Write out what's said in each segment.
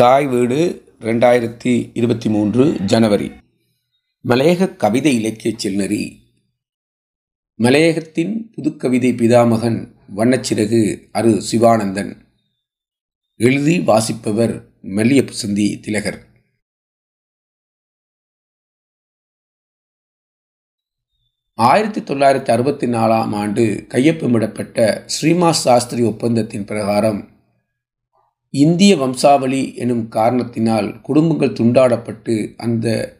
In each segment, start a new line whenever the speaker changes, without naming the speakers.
தாய் வீடு ரெண்டாயிரத்தி இருபத்தி மூன்று ஜனவரி. மலையக கவிதை இலக்கிய செல்நெறி மலையகத்தின் புதுக்கவிதை பிதாமகன் வண்ணச்சிறகு அரு சிவானந்தன். எழுதி வாசிப்பவர் மெல்லியப்புசந்தி திலகர். ஆயிரத்தி தொள்ளாயிரத்தி அறுபத்தி நாலாம் ஆண்டு கையொப்பமிடப்பட்ட ஸ்ரீமாஸ் சாஸ்திரி ஒப்பந்தத்தின் பிரகாரம் இந்திய வம்சாவளி எனும் காரணத்தினால் குடும்பங்கள் துண்டாடப்பட்டு அந்த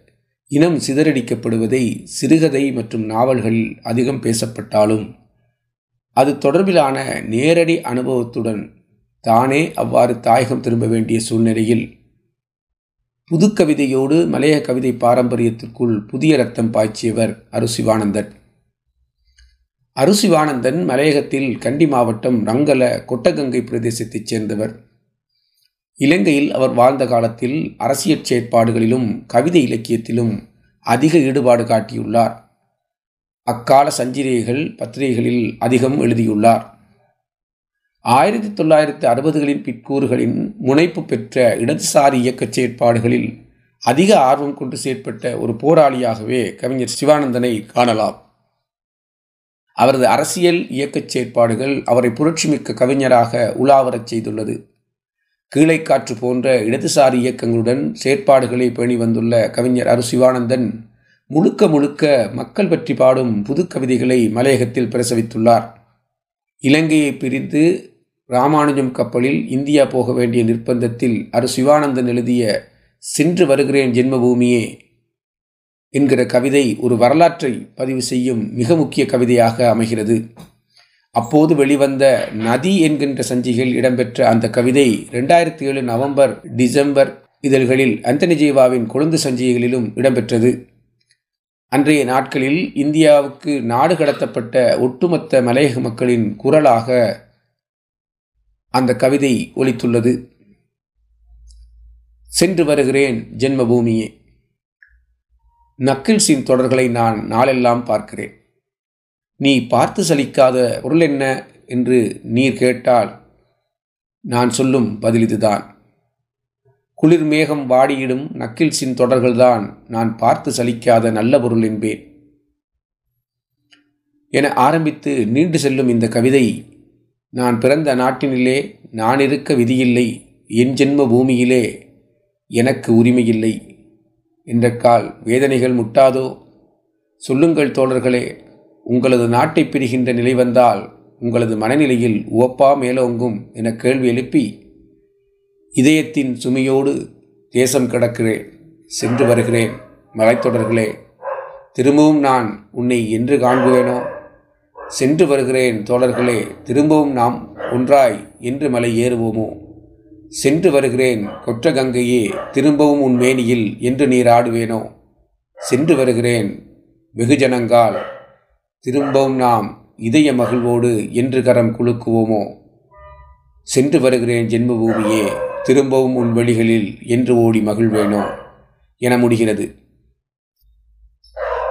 இனம் சிதறடிக்கப்படுவதை சிறுகதை மற்றும் நாவல்களில் அதிகம் பேசப்பட்டாலும் அது தொடர்பிலான நேரடி அனுபவத்துடன் தானே அவ்வாறு தாயகம் திரும்ப வேண்டிய சூழ்நிலையில் புதுக்கவிதையோடு மலைய கவிதை பாரம்பரியத்திற்குள் புதிய ரத்தம் பாய்ச்சியவர் அருசிவானந்தன் அருசிவானந்தன் மலையகத்தில் கண்டி மாவட்டம் ரங்கல கொட்டகங்கை பிரதேசத்தைச் சேர்ந்தவர். இலங்கையில் அவர் வாழ்ந்த காலத்தில் அரசியற் செயற்பாடுகளிலும் கவிதை இலக்கியத்திலும் அதிக ஈடுபாடு காட்டியுள்ளார். அக்கால சஞ்சிகைகள் பத்திரிகைகளில் அதிகம் எழுதியுள்ளார். ஆயிரத்தி தொள்ளாயிரத்தி அறுபதுகளின் பிற்கூறுகளின் முனைப்பு பெற்ற இடதுசாரி இயக்கச் செயற்பாடுகளில் அதிக ஆர்வம் கொண்டு செயற்பட்ட ஒரு போராளியாகவே கவிஞர் சிவானந்தனை காணலாம். அவரது அரசியல் இயக்கச் செயற்பாடுகள் அவரை புரட்சிமிக்க கவிஞராக உலாவரச் செய்துள்ளது. கீழைக்காற்று போன்ற இடதுசாரி இயக்கங்களுடன் செயற்பாடுகளை பேணி வந்துள்ள கவிஞர் அரு சிவானந்தன் முழுக்க முழுக்க மக்கள் பற்றி பாடும் புது கவிதைகளை மலையகத்தில் பிரசவித்துள்ளார். இலங்கையை பிரிந்து ராமானுஜம் கப்பலில் இந்தியா போக வேண்டிய நிர்பந்தத்தில் அரு சிவானந்தன் எழுதிய சென்று வருகிறேன் ஜென்மபூமியே என்கிற கவிதை ஒரு வரலாற்றை பதிவு செய்யும் மிக முக்கிய கவிதையாக அமைகிறது. அப்போது வெளிவந்த நதி என்கின்ற சஞ்சிகையில் இடம்பெற்ற அந்த கவிதை ரெண்டாயிரத்தி ஏழு நவம்பர் டிசம்பர் இதழ்களில் அந்தனி ஜீவாவின் கொழுந்து சஞ்சிகைகளிலும் இடம்பெற்றது. அன்றைய நாட்களில் இந்தியாவுக்கு நாடு கடத்தப்பட்ட ஒட்டுமொத்த மலையக மக்களின் குரலாக அந்த கவிதை ஒலித்துள்ளது. சென்று வருகிறேன் ஜென்மபூமியே. நக்கில்ஸின் தொடர்களை நான் நாளெல்லாம் பார்க்கிறேன். நீ பார்த்து சலிக்காத பொருள் என்ன என்று நீர் கேட்டால் நான் சொல்லும் பதில் இதுதான். குளிர் மேகம் வாடியிடும் நக்கில்ஸின் தொடர்கள்தான் நான் பார்த்து சலிக்காத நல்ல பொருள் என்பேன். என ஆரம்பித்து நீண்டு செல்லும் இந்த கவிதை நான் பிறந்த நாட்டினிலே நான் இருக்க விதியில்லை என் ஜென்ம பூமியிலே எனக்கு உரிமையில்லை. என்ற கால் வேதனைகள் முட்டாதோ? சொல்லுங்கள் தோழர்களே உங்களது நாட்டை பிரிகின்ற நிலை வந்தால் உங்களது மனநிலையில் உவப்பா மேலோங்கும் என கேள்வி எழுப்பி இதயத்தின் சுமையோடு தேசம் கிடக்கிறேன் சென்று வருகிறேன். மலைத்தொடர்களே திரும்பவும் நான் உன்னை என்று காண்புவேனோ? சென்று வருகிறேன் தோழர்களே திரும்பவும் நாம் ஒன்றாய் என்று மலை ஏறுவோமோ? சென்று வருகிறேன் கொற்ற கங்கையே திரும்பவும் உன் மேனியில் என்று நீர் ஆடுவேனோ சென்று வருகிறேன் வெகுஜனங்கால் திரும்பவும் நாம் இதய மகிழ்வோடு என்று கரம் குலுக்குவோமோ? சென்று வருகிறேன் ஜென்மபூமியே திரும்பவும் உன் வழிகளில் என்று ஓடி மகிழ்வேனோ? என முடிகிறது.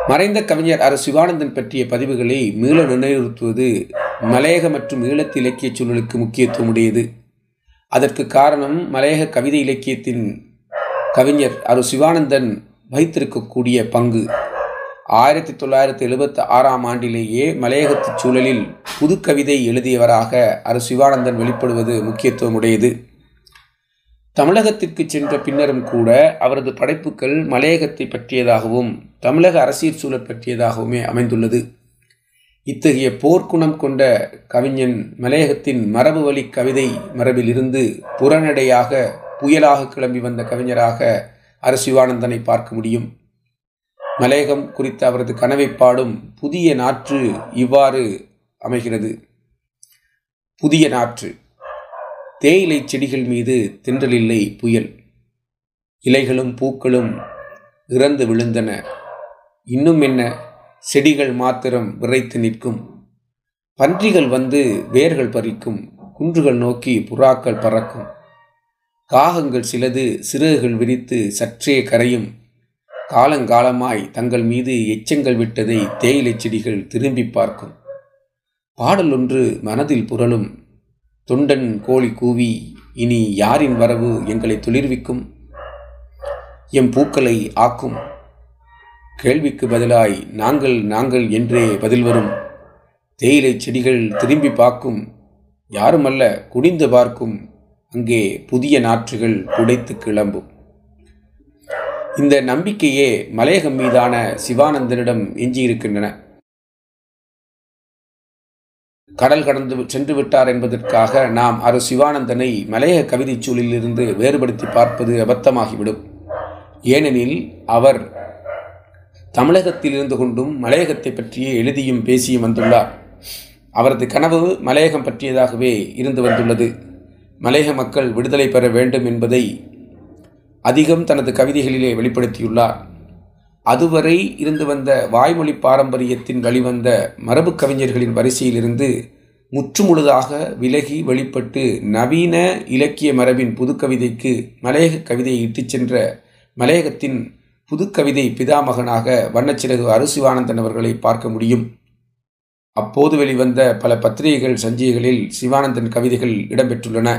மறைந்த கவிஞர் அரு சிவானந்தன் பற்றிய பதிவுகளை மீள நினைவுறுத்துவது மலையக மற்றும் ஈழத்து இலக்கிய சூழலுக்கு முக்கியத்துவம் உடையது அதற்கு காரணம் மலையக கவிதை இலக்கியத்தின் கவிஞர் அரு சிவானந்தன் வகித்திருக்கக்கூடிய பங்கு. ஆயிரத்தி தொள்ளாயிரத்தி எழுபத்தி ஆறாம் ஆண்டிலேயே மலையகத்து சூழலில் புது கவிதை எழுதியவராக அரு சிவானந்தன் வெளிப்படுவது முக்கியத்துவம் உடையது தமிழகத்திற்கு சென்ற பின்னரும் கூட அவரது படைப்புகள் மலையகத்தை பற்றியதாகவும் தமிழக அரசியல் சூழல் பற்றியதாகவுமே அமைந்துள்ளது. இத்தகைய போர்க்குணம் கொண்ட கவிஞன் மலையகத்தின் மரபு வழி கவிதை மரபில் இருந்து புறநடையாக புயலாக கிளம்பி வந்த கவிஞராக அரசிவானந்தனை பார்க்க முடியும். மலையகம் குறித்த அவரது கனவை பாடும் புதிய நாற்று இவ்வாறு அமைகிறது. புதிய நாற்று. தேயிலை செடிகள் மீது தின்றலில்லை புயல். இலைகளும் பூக்களும் இறந்து விழுந்தன. இன்னும் என்ன? செடிகள் மாத்திரம் விரைத்து நிற்கும். பன்றிகள் வந்து வேர்கள் பறிக்கும். குன்றுகள் நோக்கி புறாக்கள் பறக்கும். காகங்கள் சிலது சிறகுகள் விரித்து சற்றே கரையும். காலங்காலமாய் தங்கள் மீது எச்சங்கள் விட்டதை தேயிலை செடிகள் திரும்பி பார்க்கும். பாடல் ஒன்று மனதில் புரளும் தொண்டன் கோழி கூவி இனி யாரின் வரவு எங்களை துளிர்விக்கும்? எம் பூக்களை ஆக்கும். கேள்விக்கு பதிலாய் நாங்கள் நாங்கள் என்றே பதில் வரும். தேயிலை செடிகள் திரும்பி பார்க்கும். யாருமல்ல குனிந்து பார்க்கும். அங்கே புதிய நாற்றுகள் புடைத்து கிளம்பும். இந்த நம்பிக்கையே மலையகம் மீதான சிவானந்தனிடம் எஞ்சியிருக்கின்றன. கடல் கடந்து சென்று விட்டார் என்பதற்காக நாம் அரு சிவானந்தனை மலையக கவிதைச் சூழலிலிருந்து வேறுபடுத்தி பார்ப்பது அபத்தமாகிவிடும். ஏனெனில் அவர் தமிழகத்தில் இருந்து கொண்டும் மலையகத்தை பற்றியே எழுதியும் பேசியும் வந்துள்ளார். அவரது கனவு மலையகம் பற்றியதாகவே இருந்து வந்துள்ளது. மலையக மக்கள் விடுதலை பெற வேண்டும் என்பதை அதிகம் தனது கவிதைகளிலே வெளிப்படுத்தியுள்ளார். அதுவரை இருந்து வந்த வாய்மொழி பாரம்பரியத்தின் வழிவந்த மரபு கவிஞர்களின் வரிசையிலிருந்து முற்றுமுழுதாக விலகி வெளிப்பட்டு நவீன இலக்கிய மரபின் புதுக்கவிதைக்கு மலையக கவிதையை இட்டுச் சென்ற மலையகத்தின் புதுக்கவிதை பிதாமகனாக வண்ணச்சிறகு அருசிவானந்தன் அவர்களை பார்க்க முடியும். அப்போது வெளிவந்த பல பத்திரிகைகள் சஞ்சிகைகளில் சிவானந்தன் கவிதைகள் இடம்பெற்றுள்ளன.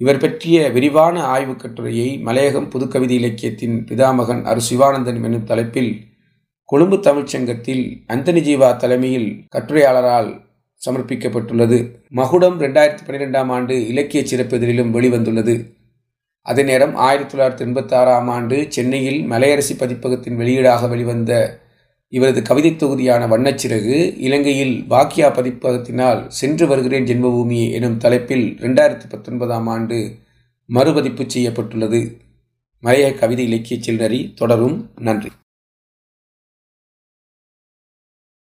இவர் பற்றிய விரிவான ஆய்வுக் கட்டுரையை மலையகம் புதுக்கவிதை இலக்கியத்தின் பிதாமகன் அரு சிவானந்தன் என்னும் தலைப்பில் கொழும்பு தமிழ்ச்சங்கத்தில் அந்தனி ஜீவா தலைமையில் கட்டுரையாளரால் சமர்ப்பிக்கப்பட்டுள்ளது. மகுடம் ரெண்டாயிரத்தி பன்னிரெண்டாம் ஆண்டு இலக்கிய சிறப்பெதிரிலும் வெளிவந்துள்ளது. அதே நேரம் ஆயிரத்தி தொள்ளாயிரத்தி எண்பத்தி ஆறாம் ஆண்டு சென்னையில் மலையரசி பதிப்பகத்தின் வெளியீடாக வெளிவந்த இவரது கவிதை தொகுதியான வண்ணச்சிறகு இலங்கையில் வாக்கியா பதிப்பகத்தினால் சென்று வருகிறேன் ஜென்மபூமி எனும் தலைப்பில் ரெண்டாயிரத்தி பத்தொன்பதாம் ஆண்டு மறுபதிப்பு செய்யப்பட்டுள்ளது. மலைய கவிதை இலக்கிய செல்நறி தொடரும். நன்றி.